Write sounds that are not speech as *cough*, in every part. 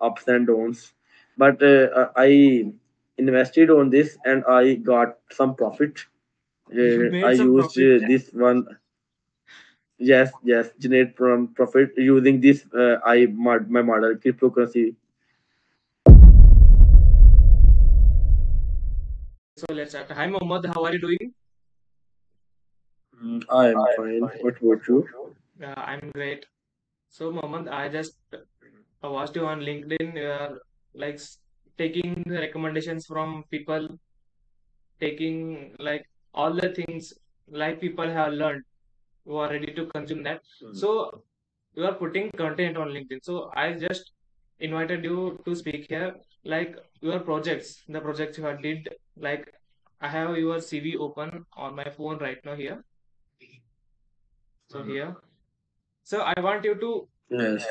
ups and downs. But uh, I invested on this and I got some profit. Uh, I some used profit. uh, this one. Yes, yes, generate from profit using this. Uh, I mod my model cryptocurrency. So let's start. Hi, Mohammed. How are you doing? Mm, I am fine. What about you? Uh, I'm great. So, Mohammed, I just uh, watched you on LinkedIn. You are like taking the recommendations from people, taking like all the things like people have learned who are ready to consume that. Mm. So, you are putting content on LinkedIn. So, I just invited you to speak here, like your projects, the projects you have did. Like, I have your CV open on my phone right now here. So Mm. here. So I want you to Yes.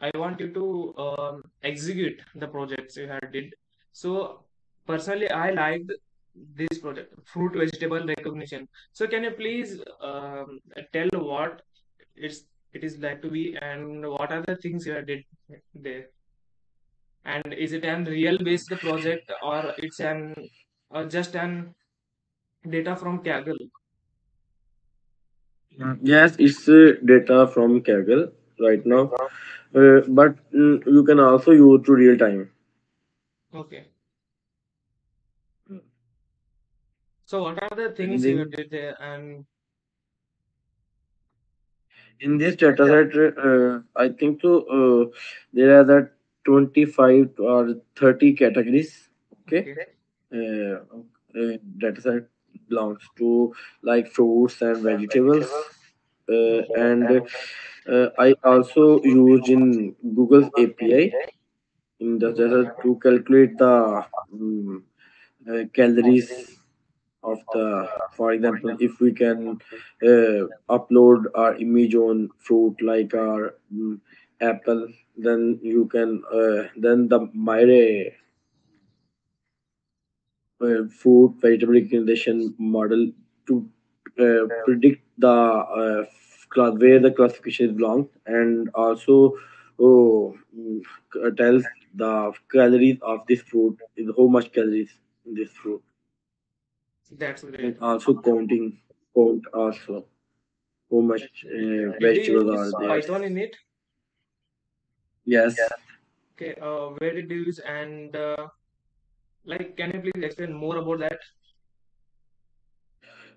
I want you to um, execute the projects you had did. So personally, I liked this project, fruit vegetable recognition. So can you please um, tell what it's it is like to be and what are the things you did there? And is it an real based project or it's an or just an data from Kaggle? Mm, Yes, it's uh, data from Kaggle right now, uh, but mm, you can also use to real time. Okay. So what are the In things you did there and in this data set, uh, I think so. Uh, there are the twenty five or thirty categories. Okay, okay. uh, uh, data set belongs to like fruits and vegetables, uh, and uh, I also used in Google's API in the to calculate the mm, uh, calories of the for example if we can uh, upload our image on fruit like our mm, apple then you can uh, then the myre uh, food vegetable recognition model to uh, predict the uh, where the classification belongs and also oh, mm, tells the calories of this fruit is how much calories in this fruit That's and great. also counting count also how much uh, vegetables are there. Python in it? Yes, Okay, uh, where did you use and uh, like, can you please explain more about that?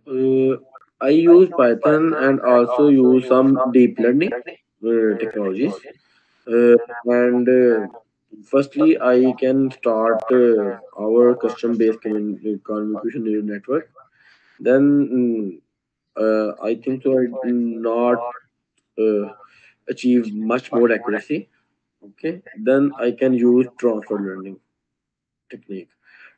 uh, I use Python and also use some deep learning uh, technologies. Uh, and uh, firstly, I can start uh, our custom-based commun- communication neural network. Then mm, uh, I think so. I not uh, achieve much more accuracy. Okay, then I can use transfer learning technique.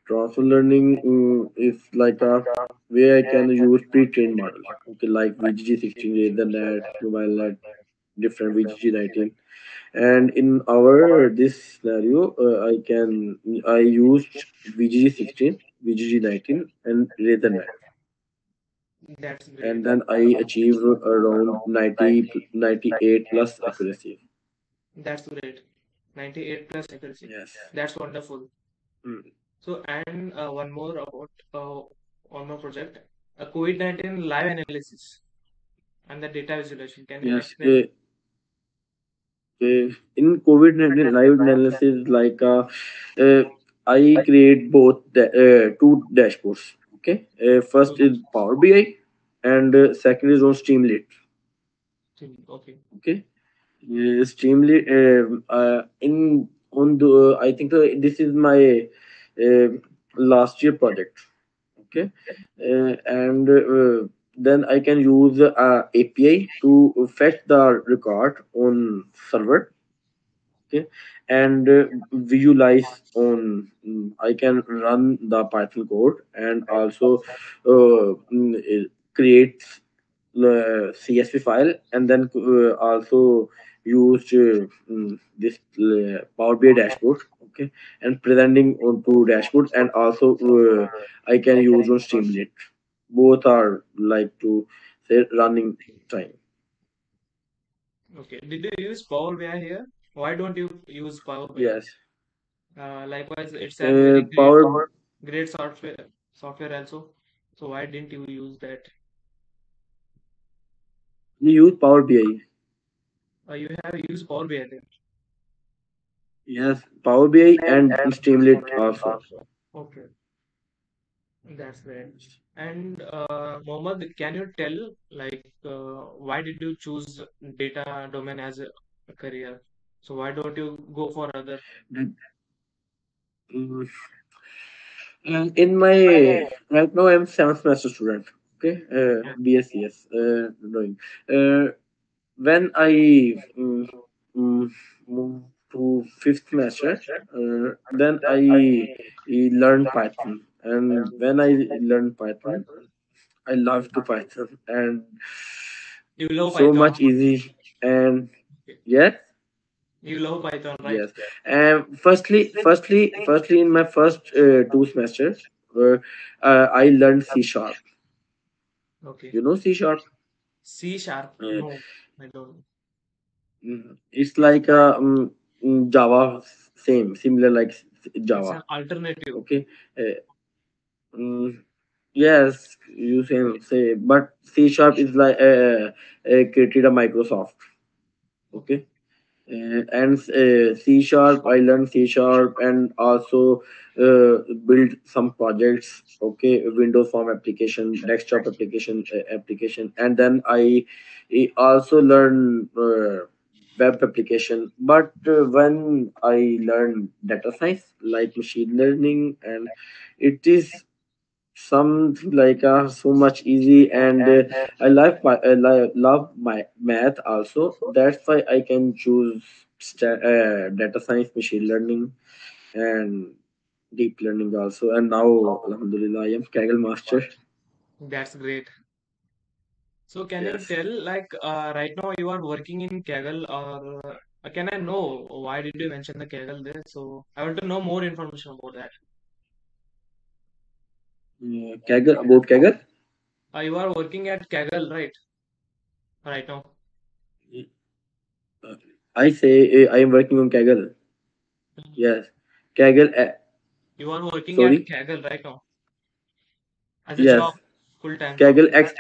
Transfer learning mm, is like a where I can use pre-trained model. Okay, like VGG16, Ethernet, MobileNet, different VGG19. And in our this scenario, uh, I can I used VGG16, VGG19, and Ethernet, and then I achieve around 90 98 plus accuracy. That's great. 98 plus accuracy. Yes. That's wonderful. Mm. So, and uh, one more about uh, one more project, a COVID-19 live analysis and the data visualization. Can you Yes. explain? In COVID 19 live analysis, like uh, uh, I create both the, uh, two dashboards. Okay. Uh, first is Power BI, and uh, second is on Streamlit. Okay. Okay. Uh, Streamlit. um uh, in on the I think this is my last year project. Okay. Uh, and uh, then I can use uh, API to fetch the record on server okay and uh, visualize on mm, i can run the python code and also uh, mm, it creates the csv file and then uh, also use uh, mm, this uh, power bi dashboard okay and presenting onto dashboards, and also uh, i can use on streamlit both are like to say running time Okay. Did you use Power BI here? Why don't you use Power BI? Yes. Uh, likewise, it's a Uh, great Power great software software also. So why didn't you use that? we use Power BI. Uh, you have used Power BI then. Yes, Power BI and Streamlit also. Okay, that's great. And uh, Mohammed, can you tell like uh, why did you choose data domain as a career? So why don't you go for other? Mm, uh, in my right now, I'm seventh semester student. Okay, uh. BSCS uh, doing. Uh, when I mm, mm, moved to fifth semester, uh, then I, I learned Python, and when I learned Python, I love to Python, and You love so Python. much easy. And yes, You love Python, right? yes. And firstly, firstly, firstly, in my first uh, two semesters, uh, uh, I learned C sharp. Okay. You know C sharp? C sharp. Uh, No, I don't. mm, it's like a um, mm, Java, same, similar like Java. alternative. Okay. Uh, mm, yes, you can say, but C sharp is like uh, uh, created a Microsoft. Okay. Uh, and uh, C sharp, I learned C sharp and also uh, build some projects. Okay, Windows Form application, desktop application, uh, application, and then I, I also learn uh, web application. But uh, when I learn data science, like machine learning, and it is something like uh, so much easy and uh, i love my I li- love my math also that's why i can choose sta- uh, data science machine learning and deep learning also and now alhamdulillah i am kaggle master That's great. So can you yes tell like uh, right now you are working in Kaggle or uh, can I know why did you mention the Kaggle there? So I want to know more information about that. Kaggle about kaggle Uh, you are working at Kaggle, right? Right now. Uh, i say uh, i am working on kaggle yes. Kaggle uh, You are working at sorry Kaggle right now? As a yes. job, full-time kaggle x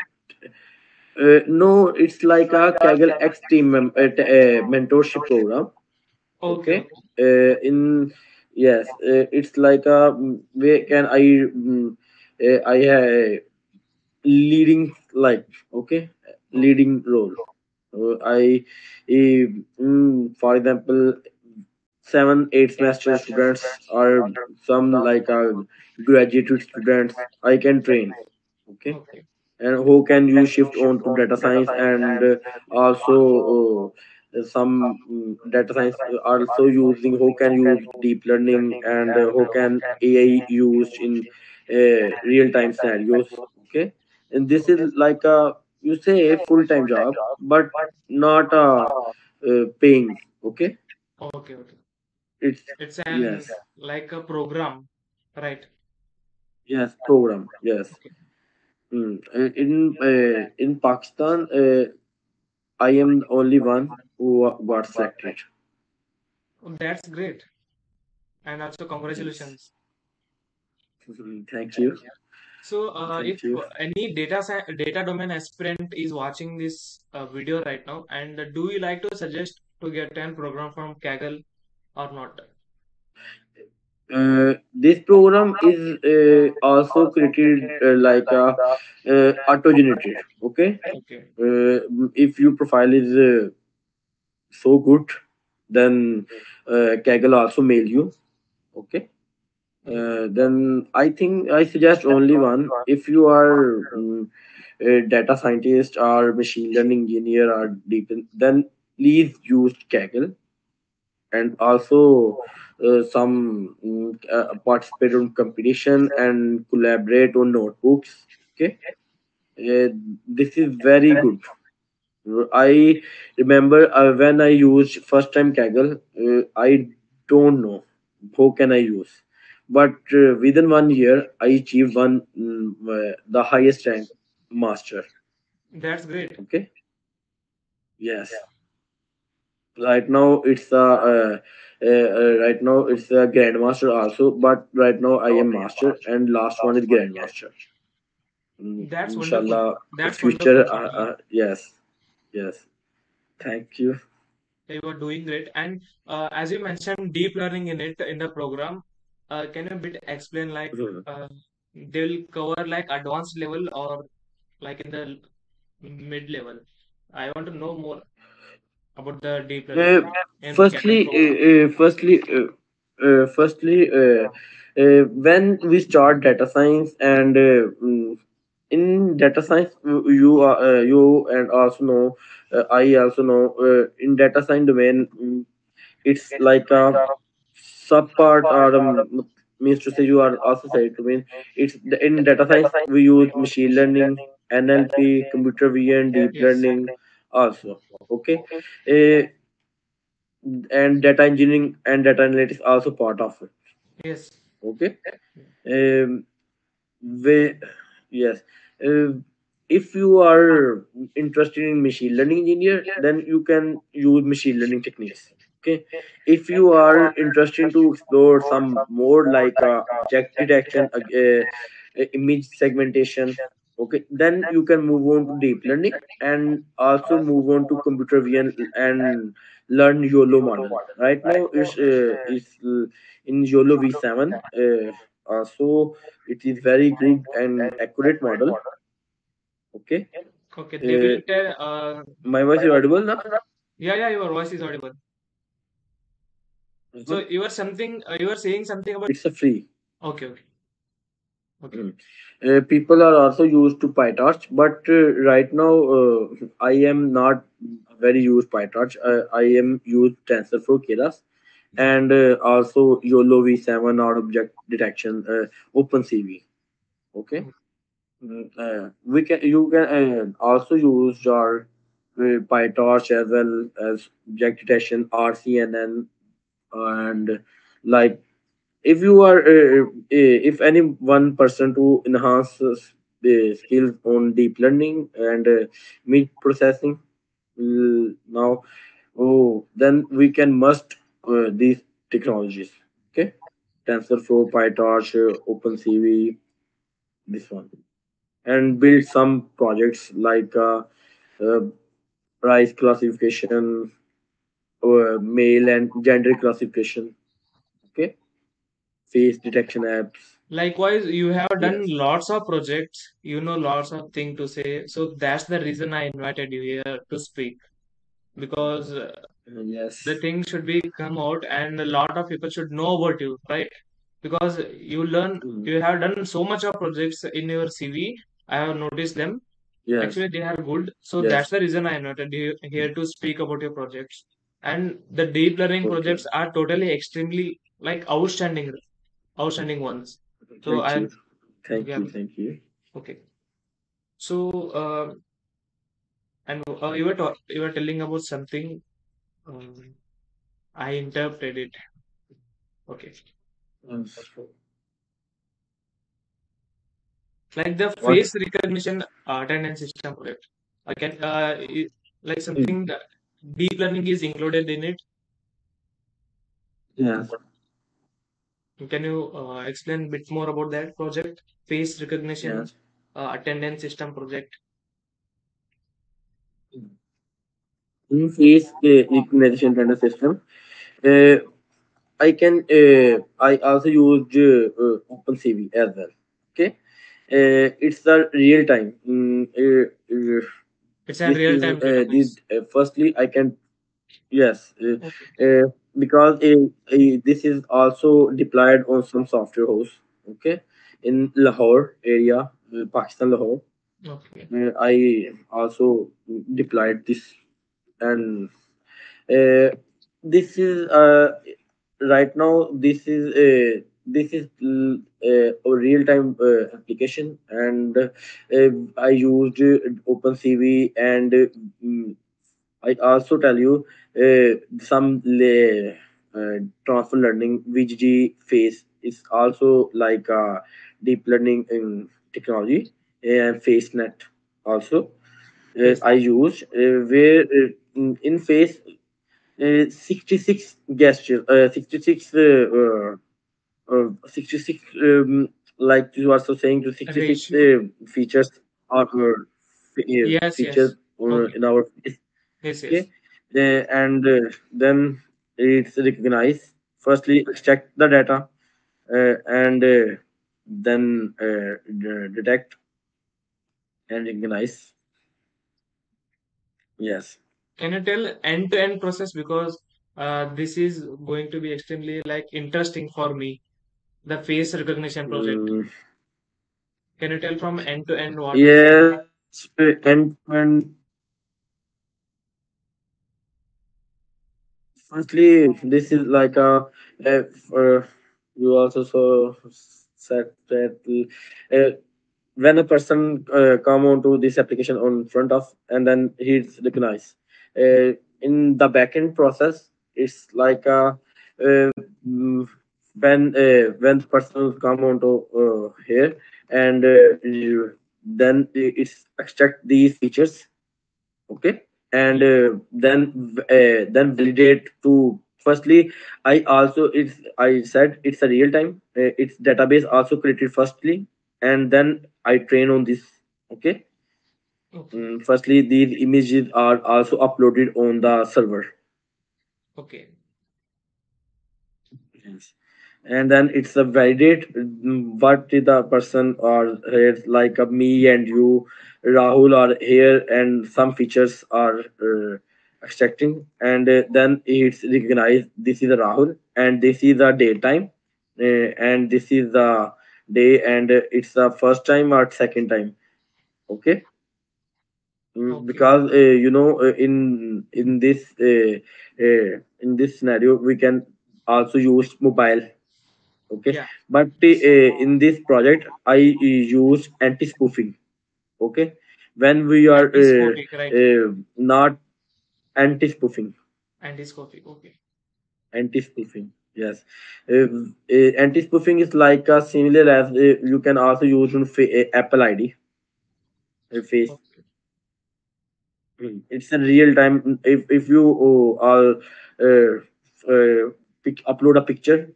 uh, no it's like a kaggle x team mem- uh, uh, mentorship program. Okay, okay? uh, in yes uh, it's like a where can i uh, i have leading like okay? Leading role. Uh, i uh, mm, for example seven eight semester students or some like uh, graduate students i can train okay? And who can you shift on to data science and uh, also uh, some mm, data science also using who can use deep learning and uh, who can ai used in uh, real time scenarios okay and this is like a you say a full time job but not a uh, paying okay Okay, okay. it's It's an yes like a program, right? yes program yes Okay. mm. In uh, in pakistan uh, i am the only one who got selected Oh, That's great. And also congratulations. Mhm. Thank you So, uh, if you any data data domain aspirant is watching this uh, video right now, and do you like to suggest to get an program from Kaggle or not? uh, this program is uh, also created uh, like a uh, auto generated okay Okay. uh, if your profile is uh, so good then uh, kaggle also mail you okay Okay. Uh, then i think i suggest only one. if you are mm, a data scientist or machine learning engineer or deep then please use kaggle. And also uh, some mm, uh, participate on competition and collaborate on notebooks okay? Uh, this is very good. I remember uh, when i used first time kaggle uh, i don't know how can i use but uh, within one year i achieved one mm, uh, the highest rank master. That's great. okay? Yes. Right now it's a uh, uh, uh, right now it's a grandmaster also but right now i am master and last one is grandmaster. Mm, That's inshallah in That's future wonderful, uh, uh, yes. Yes. Thank you. You are doing great. And uh, as you mentioned, deep learning in it in the program, uh, can you a bit explain like uh, they will cover like advanced level or like in the mid level? I want to know more about the deep learning Uh, firstly uh, uh, firstly uh, uh, firstly uh, uh, when we start data science and uh, mm, in data science you you are uh, you and also know uh, i also know uh, in data science domain mm, it's like a sub part or um, means to say you are also said to mean it's the- in data science we use machine learning nlp computer vision deep learning also okay? Uh, and data engineering and data analytics also part of it yes, okay? Um, we, yes. Uh, if you are interested in machine learning engineer then you can use machine learning techniques okay if you are interested to explore some more like uh, object detection uh, uh, image segmentation okay then you can move on to deep learning and also move on to computer vision and learn yolo model right now it's uh, it's uh, in yolo v7 uh, uh, so it is very good and accurate model okay okay. Uh. Uh, my voice is audible now yeah, yeah. Your voice is audible. So Mhm. you are something. Uh, you are saying something about. it's a free Okay, okay, okay. Mm. Uh, people are also used to PyTorch, but uh, right now uh, I am not very used PyTorch. Uh, I am used TensorFlow Keras and uh, also YOLO V7 or object detection uh, OpenCV. Okay, okay. Mm, uh, we can you can uh, also use your uh, PyTorch as well as object detection RCNN and like if you are uh, uh, if any one person to enhance uh, the skills on deep learning and uh, meat processing uh, now oh then we can must uh, these technologies. Okay? Tensorflow pytorch uh, opencv this one. And build some projects like uh, uh, price classification uh, male and gender classification okay face detection apps Likewise, you have done yes lots of projects, you know lots of things to say. So that's the reason I invited you here to speak because uh, Uh, the yes thing should be come out and a lot of people should know about you, right? Because you learn, Mm, you have done so much of projects in your CV. I have noticed them. yes Actually, they are good. So that's the reason I invited you here to speak about your projects. And the deep learning okay projects are totally extremely like outstanding, outstanding ones. So thank I, you thank yeah, you thank you okay. So, uh, and uh, you were ta- you were telling about something. Um, I interpreted it. Okay, Yes. like the what face recognition uh, attendance system project. I can uh, like something that deep learning is included in it. yes Can you uh, explain a bit more about that project? Face recognition yes uh, attendance system project. in face uh, recognition kind of system uh, i can uh, i also used uh, opencv as well okay uh, it's a real time mm, It's a this is real-time uh, this uh, firstly i can Yes, uh, Okay. uh, because uh, uh, this is also deployed on some software hosts. Okay, in Lahore area, uh, Pakistan, Lahore. Okay. Uh, I also deployed this, and uh, this is uh, right now. This is uh, this is uh, a real time uh, application, and uh, I used uh, OpenCV and mm, I also tell you uh, some uh, transfer learning VGG Face is also like uh, deep learning in technology and FaceNet also. Uh, I use uh, where uh, in face uh, 66 gestures, uh, 66, uh, uh, 66, um, like you are so saying, to 66 uh, features are uh, Yes, features yes. Okay. in our face. Yes, yes. Okay, uh, and uh, then it's recognize. Firstly, extract the data, uh, and uh, then uh, detect and recognize. Yes. Can you tell end-to-end process because uh, this is going to be extremely like interesting for me, the face recognition project. Mm, Can you tell from end to end what yes, uh, and and firstly, this is like a, uh, uh, you also so said that uh, when a person uh, come onto this application on front of and then he's recognized. Uh, in the backend process it's like a uh, when uh, when the person come onto uh, here and uh, then it's extract these features okay? And uh, then uh, then validate to firstly i also it's i said it's a real time uh, it's database also created firstly and then i train on this okay? Okay, Mm, firstly these images are also uploaded on the server. Okay, Yes. And then it's a validate mm, what the person or here like uh, me and you, Rahul are here, and some features are uh, extracting, and uh, then it's recognized this is a Rahul, and this is the daytime, uh, and this is the day, and it's the first time or second time. Okay, Mm, okay. because uh, you know uh, in in this uh, uh, in this scenario we can also use mobile okay Yeah. but uh, in this project i use anti-spoofing okay when we are uh, right? uh, not anti-spoofing anti spoofing Okay. anti-spoofing yes uh, uh, anti-spoofing is like a similar as uh, you can also use on fa- apple id face Okay. *clears throat* It's a real time if if you uh, are uh, uh, pick, upload a picture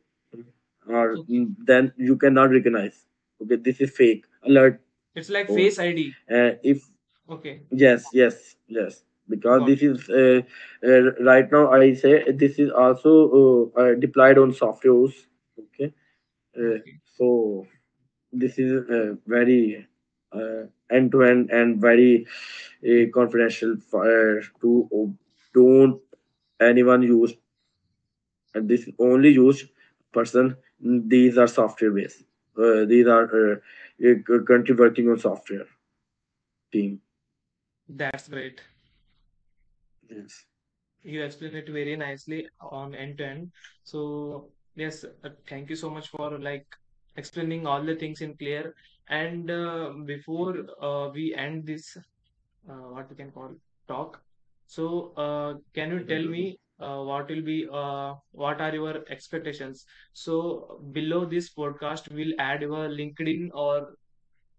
or Okay. mm, then you cannot recognize okay this is fake alert It's like on Face ID. uh, if Okay. Yes, yes, yes. Because Got this is uh, uh, right now, I say this is also uh, uh, deployed on softwares. Okay, uh, Okay. so this is uh, very end to end and very uh, confidential for, to don't anyone use and this only used person. These are software based. Uh, these are uh, country working on software team. That's great. Yes. You explained it very nicely on end to end. So yes, uh, thank you so much for like explaining all the things in clear. And uh, before uh, we end this, uh, what we can call talk. So uh, can you tell me uh, what will be uh, what are your expectations? So below this podcast, we'll add your LinkedIn or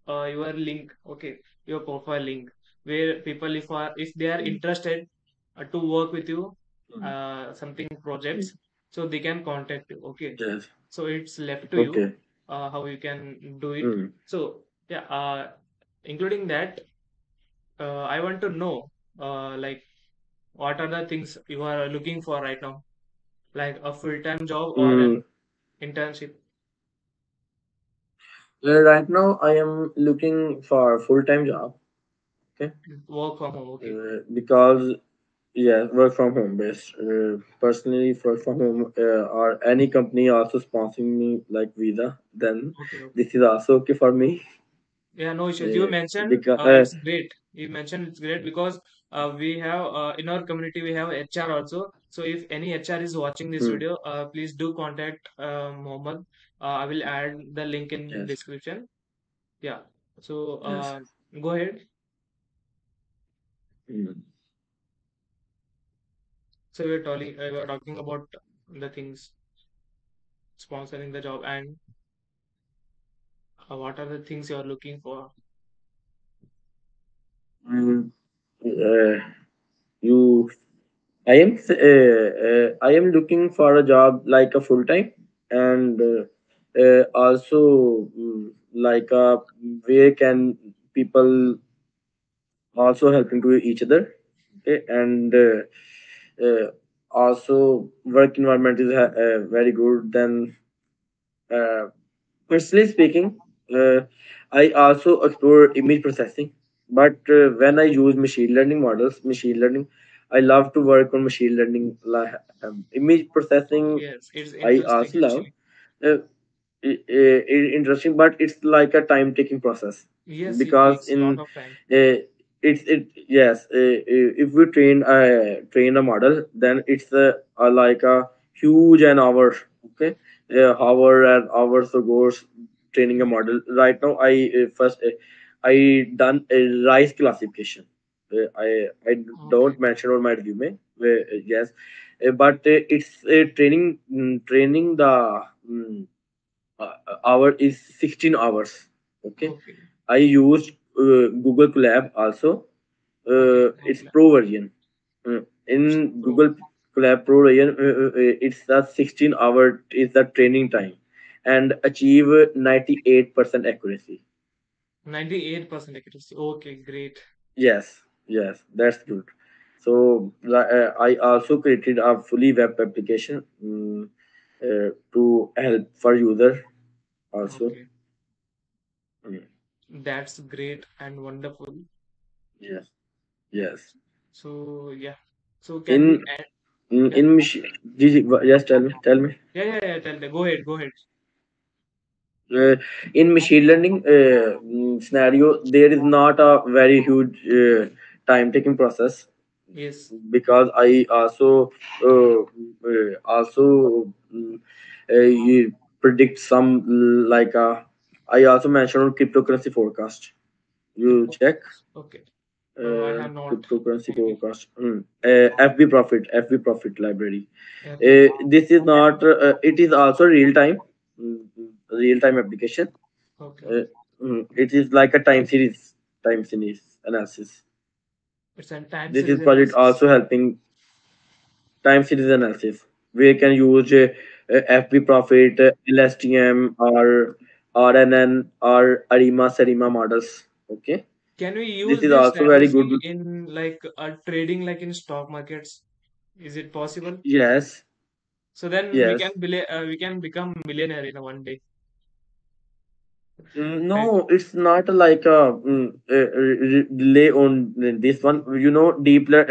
uh, your link, okay, your profile link, where people, if are if they are Mm, interested uh, to work with you, mm, uh, something projects, so they can contact you, okay. Yes. So it's left to you Okay. uh, how you can do it. Mm. So yeah, uh, including that, uh, I want to know uh, like what are the things you are looking for right now, like a full-time job or an Mm. internship, Uh, right now, I am looking for a full time job. Okay. work from home, okay. Uh, because yeah, work from home based. Uh, personally, work from home uh, or any company also sponsoring me like visa. Then Okay, this is also okay for me. Yeah, no issues. You Uh, mentioned because uh, uh, it's great. You mentioned it's great because uh, we have uh, in our community we have HR also. So if any HR is watching this mm, video, uh, please do contact uh, Mohammed. Uh, I will add the link in yes, description. Yeah. So yes. uh, go ahead. Mm. So we're talking uh, we're talking about the things sponsoring the job and uh, what are the things you are looking for. Mm. Uh, you I am uh, uh, I am looking for a job like a full time and uh, also mm, like a where can people also helping to each other okay? And also work environment is very good then Personally speaking, I also explore image processing, but uh, when I use machine learning models, machine learning, I love to work on machine learning. Um, image processing, Yes, it's I also love. Uh, i- i- i- interesting, but it's like a time taking process Yes, because in uh, it's it yes uh, if we train uh, train a model then it's uh, uh, like a huge an hour okay uh, hour and hours ago training a model right now i uh, first i done a rice classification uh, i i Okay, don't mention on my resume uh, yes. Uh, but uh, it's uh, training mm, training the mm, uh, hour is 16 hours okay? Okay, i used uh, google colab also. Uh, okay. it's pro version. Uh, in google colab pro version uh, uh, uh, it's the 16 hour is the training time and achieve 98% accuracy 98% accuracy. Okay, great. yes yes that's good so uh, i also created a fully web application mm, uh, to help for user also Okay, Mm, that's great and wonderful. yes yes So yeah. So can in add? in, Yeah, in machine yes tell me tell me yeah, yeah, yeah. Tell me. Go ahead, go ahead. Uh, in machine learning uh, mm, scenario there is not a very huge uh, time taking process. Yes. because i also uh, uh, also mm, uh, you predict some like uh, i also mentioned on cryptocurrency forecast. You check? Okay. Uh, I not. cryptocurrency forecast. Mm. uh, fb prophet fb prophet library. Uh, this is not uh, it is also real time. Mm, real time application Okay. Uh, mm, it is like a time series, time series analysis. It's a time This is project analysis. also helping time series analysis. We can use uh, FB Prophet, uh, LSTM, or RNN, or ARIMA, SARIMA models. Okay, Can we use this is also very good. in like uh, trading, like in stock markets? Is it possible? Yes, So then we can yes. bela- uh, we can become millionaire in a one day? No, it's not like a, mm, a, a delay on this one. You know, deep uh, uh,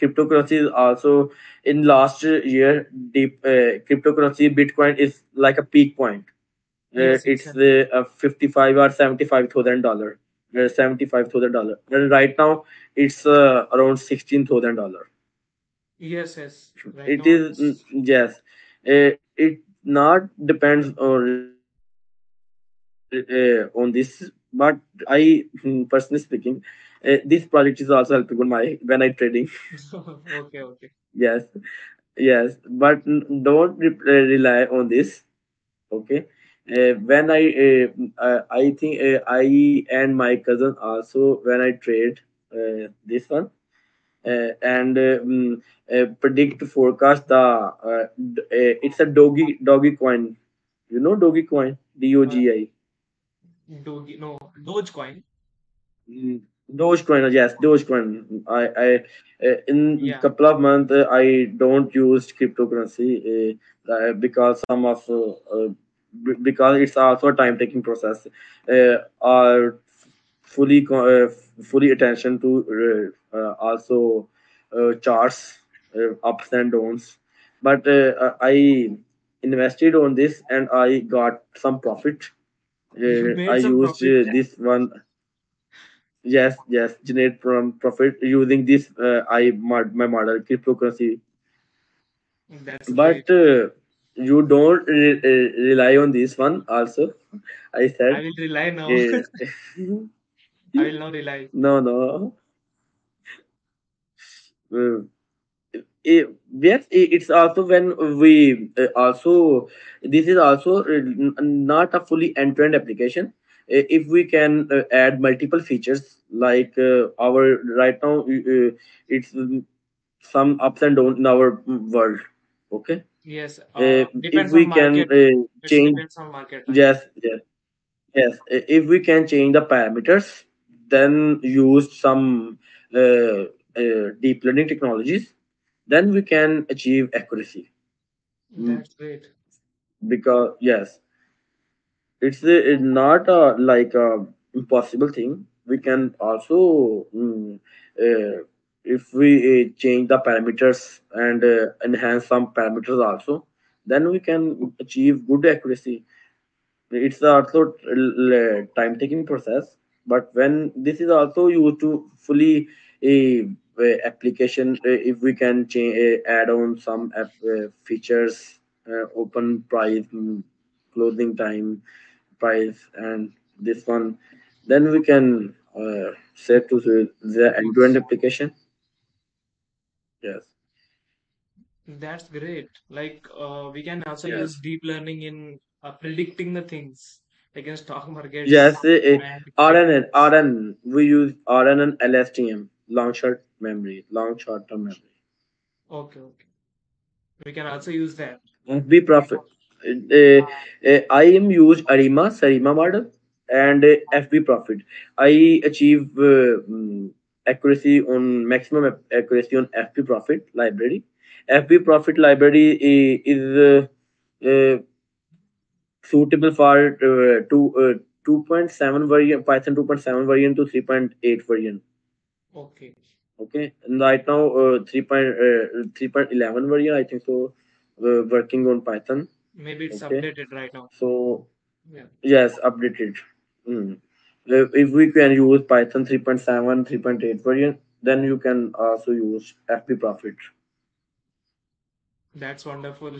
cryptocurrency is also in last year. Deep uh, cryptocurrency Bitcoin is like a peak point. Uh, Yes, it's exactly. uh, uh, fifty five or seventy five thousand dollar. Uh, seventy five thousand dollar. And right now it's uh, around sixteen thousand dollar. Yes, yes. Right It now is mm, it's yes. Uh, it not depends on uh, on this, but I hmm, personally speaking, uh, this project is also helping on my when I trading. *laughs* okay, okay. Yes, yes, but don't re- uh, rely on this. Okay, uh, when I uh, uh, I think uh, I and my cousin also when I trade uh, this one uh, and uh, predict forecast the uh, d- uh, it's a doggy doggy coin. You know doggy coin, D O G I. Doge, no, Dogecoin. Mm, Dogecoin, yes, Dogecoin. I, I, uh, in Yeah. couple of months, uh, I don't use cryptocurrency uh, uh, because some of uh, uh, b- because it's also a time taking process. Uh, fully co- uh, fully attention to uh, uh, also uh, charts, uh, ups and downs. But uh, uh, I invested on this and I got some profit. I used profit. uh, this one Yes, yes, generate from profit using this uh, I mod, my model cryptocurrency. That's. But uh, you don't re- re- rely on this one. Also, I said. I will rely now. uh, *laughs* I will now rely. *laughs* no, no. Uh, yes, it's also when we uh, also this is also uh, not a fully end-to-end application. If we can add multiple features like our right now, it's some ups and downs in our mm, world. Okay. Yes. Uh, if we can uh, change, market, right? yes, yes, yes. If we can change the parameters, then use some uh, uh, deep learning technologies, then we can achieve accuracy. Mm, That's great. Because yes, it's, uh, it's not a, like a impossible thing. We can also mm, uh, if we uh, change the parameters and uh, enhance some parameters also, then we can achieve good accuracy it's also time taking process but when this is also used to fully a, application uh, if we can change uh, add on some app, uh, features uh, open price mm, closing time price and this one then we can uh, set to the the end-to-end application. Yes. That's great. Like uh, we can also use deep learning in uh, predicting the things like in stock yes markets uh, uh, and rnn rn we use rn and lstm long short memory long short term memory Okay, okay. We can also use that. Be profit. Uh, uh, I am use Arima, Sarima model, and uh, FB Prophet. I achieve uh, mm, accuracy on maximum accuracy on FB Prophet library. FB profit library is uh, uh, suitable for uh, two uh, 2.7 variant Python 2.7 variant to 3.8 variant. Okay. Okay, and right now uh, 3. Uh, 3.11 version I think so. Uh, working on Python. Maybe it's Okay, updated right now. so Yeah. yes, updated. Mm. If if we can use Python 3.7, 3.8 version, then you can also use FB Prophet. That's wonderful.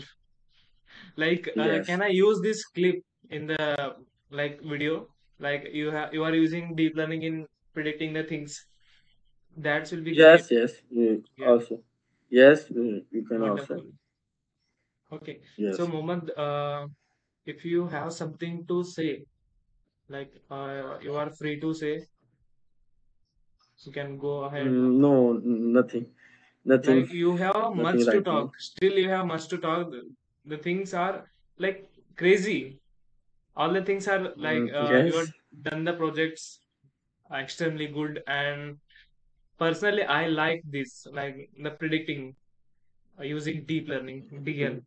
Like, uh, Yes, can I use this clip in the like video? Like you have you are using deep learning in predicting the things. That will be great. yes, yes. mm, Yeah, Also, yes, mm, you can also. wonderful. Okay. So, Yes. Mohammed, uh, if you have something to say, like uh, you are free to say, you can go ahead. Mm, no, nothing, nothing, Like you have nothing much to now. talk. Still, you have much to talk. The, the things are like crazy. All the things are like Mm, uh, you have done the projects extremely good, and personally, I like this, like the predicting uh, using deep learning, DL.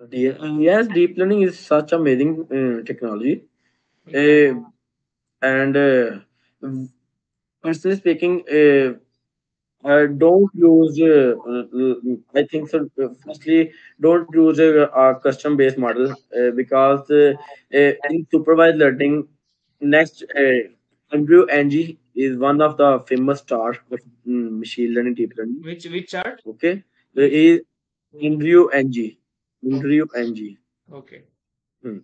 Uh, yes, deep learning is such amazing uh, technology. Uh, and uh, personally speaking, uh, I don't use. Uh, uh, I think so. Firstly, don't use a, a custom-based model uh, because in supervised learning, next uh, Andrew Ng is one of the famous stars of machine learning, deep learning. which which chart? Okay, is Andrew Ng. Andrew Ng. okay. Hmm.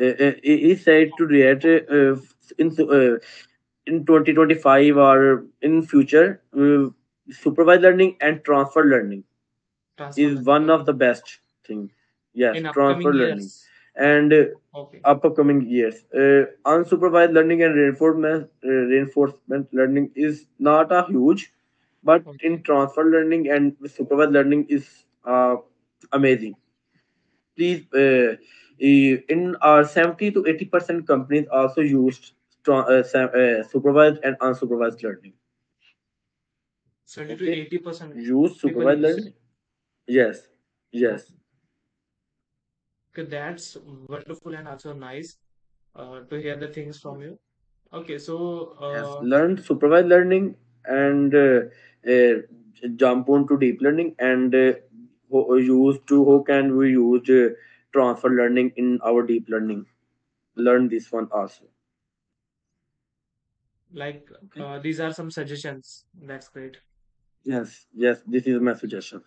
Uh, uh, he he said to react uh, in uh, in 2025 or in future uh, supervised learning and transfer learning Transfer is learning. one of the best thing yes In transfer learning years. And uh, Okay. upcoming years. Uh, unsupervised learning and reinforcement uh, reinforcement learning is not a huge but Okay. in transfer learning and supervised learning is uh, amazing. Please uh, in our 70 to 80 percent companies also used uh, uh, supervised and unsupervised learning. 70 to 80 percent use supervised learning? Yes. Yes that's wonderful and also nice uh, to hear the things from you. Okay, so yes uh, learn supervised learning and uh, uh, jump on to deep learning and uh, use to how can we use uh, transfer learning in our deep learning learn this one also like uh, these are some suggestions. That's great. yes yes this is my suggestion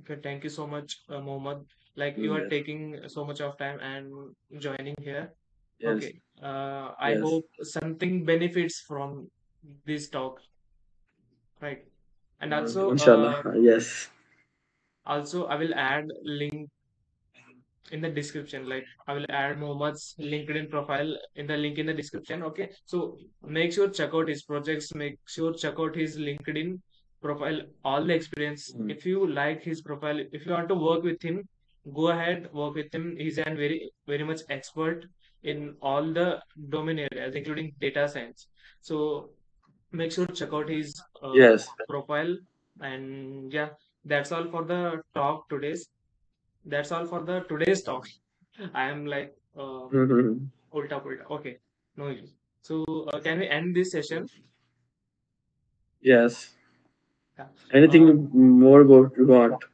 Okay, thank you so much, uh, Mohammed. Like you are yes taking so much of time and joining here. yes Okay, uh, I yes hope something benefits from this talk, right? And Mm, also, inshallah uh, yes also I will add link in the description. Like I will add Mohammad's LinkedIn profile in the link in the description. Okay, so make sure check out his projects. Make sure check out his LinkedIn profile, all the experience. Mm. If you like his profile, if you want to work with him, go ahead work with him. He's an very very much expert in all the domain areas, including data science. So make sure to check out his uh, Yes. profile and yeah that's all for the talk today's that's all for the today's talk i am like uh, Mhm. ulta pulta okay no issues so uh, can we end this session Yes. yeah Anything uh, more about you want?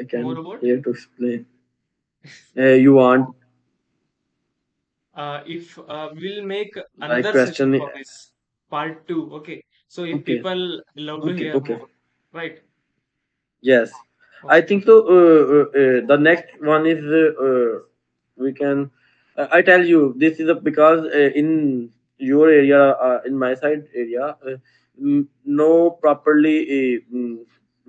I about here to explain. Uh, you want uh, if uh, we'll make another question? for this part two okay so if Okay. people love to hear Okay. more right Yes. I think so. Uh, uh, uh, the next one is uh, uh, we can. Uh, I tell you, this is a, because uh, in your area, uh, in my side area, uh, mm, no properly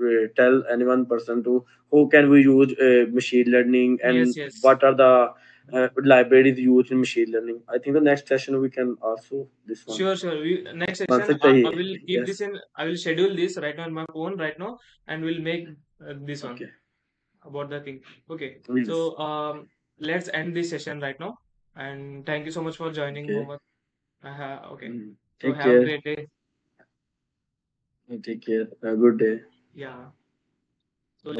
uh, tell any one person to how can we use uh, machine learning and yes what are the uh, libraries used in machine learning. I think the next session we can also this one. Sure, sure. We, next session. I, I will keep Yes. this in. I will schedule this right now on my phone right now, and we'll make uh, this one Okay. about the thing. Okay. Yes. So um, let's end this session right now. And thank you so much for joining, Okay. Muhammad. Uh, okay. Mm. So Take have a care. great day. Take care. Have a good day. Yeah. So.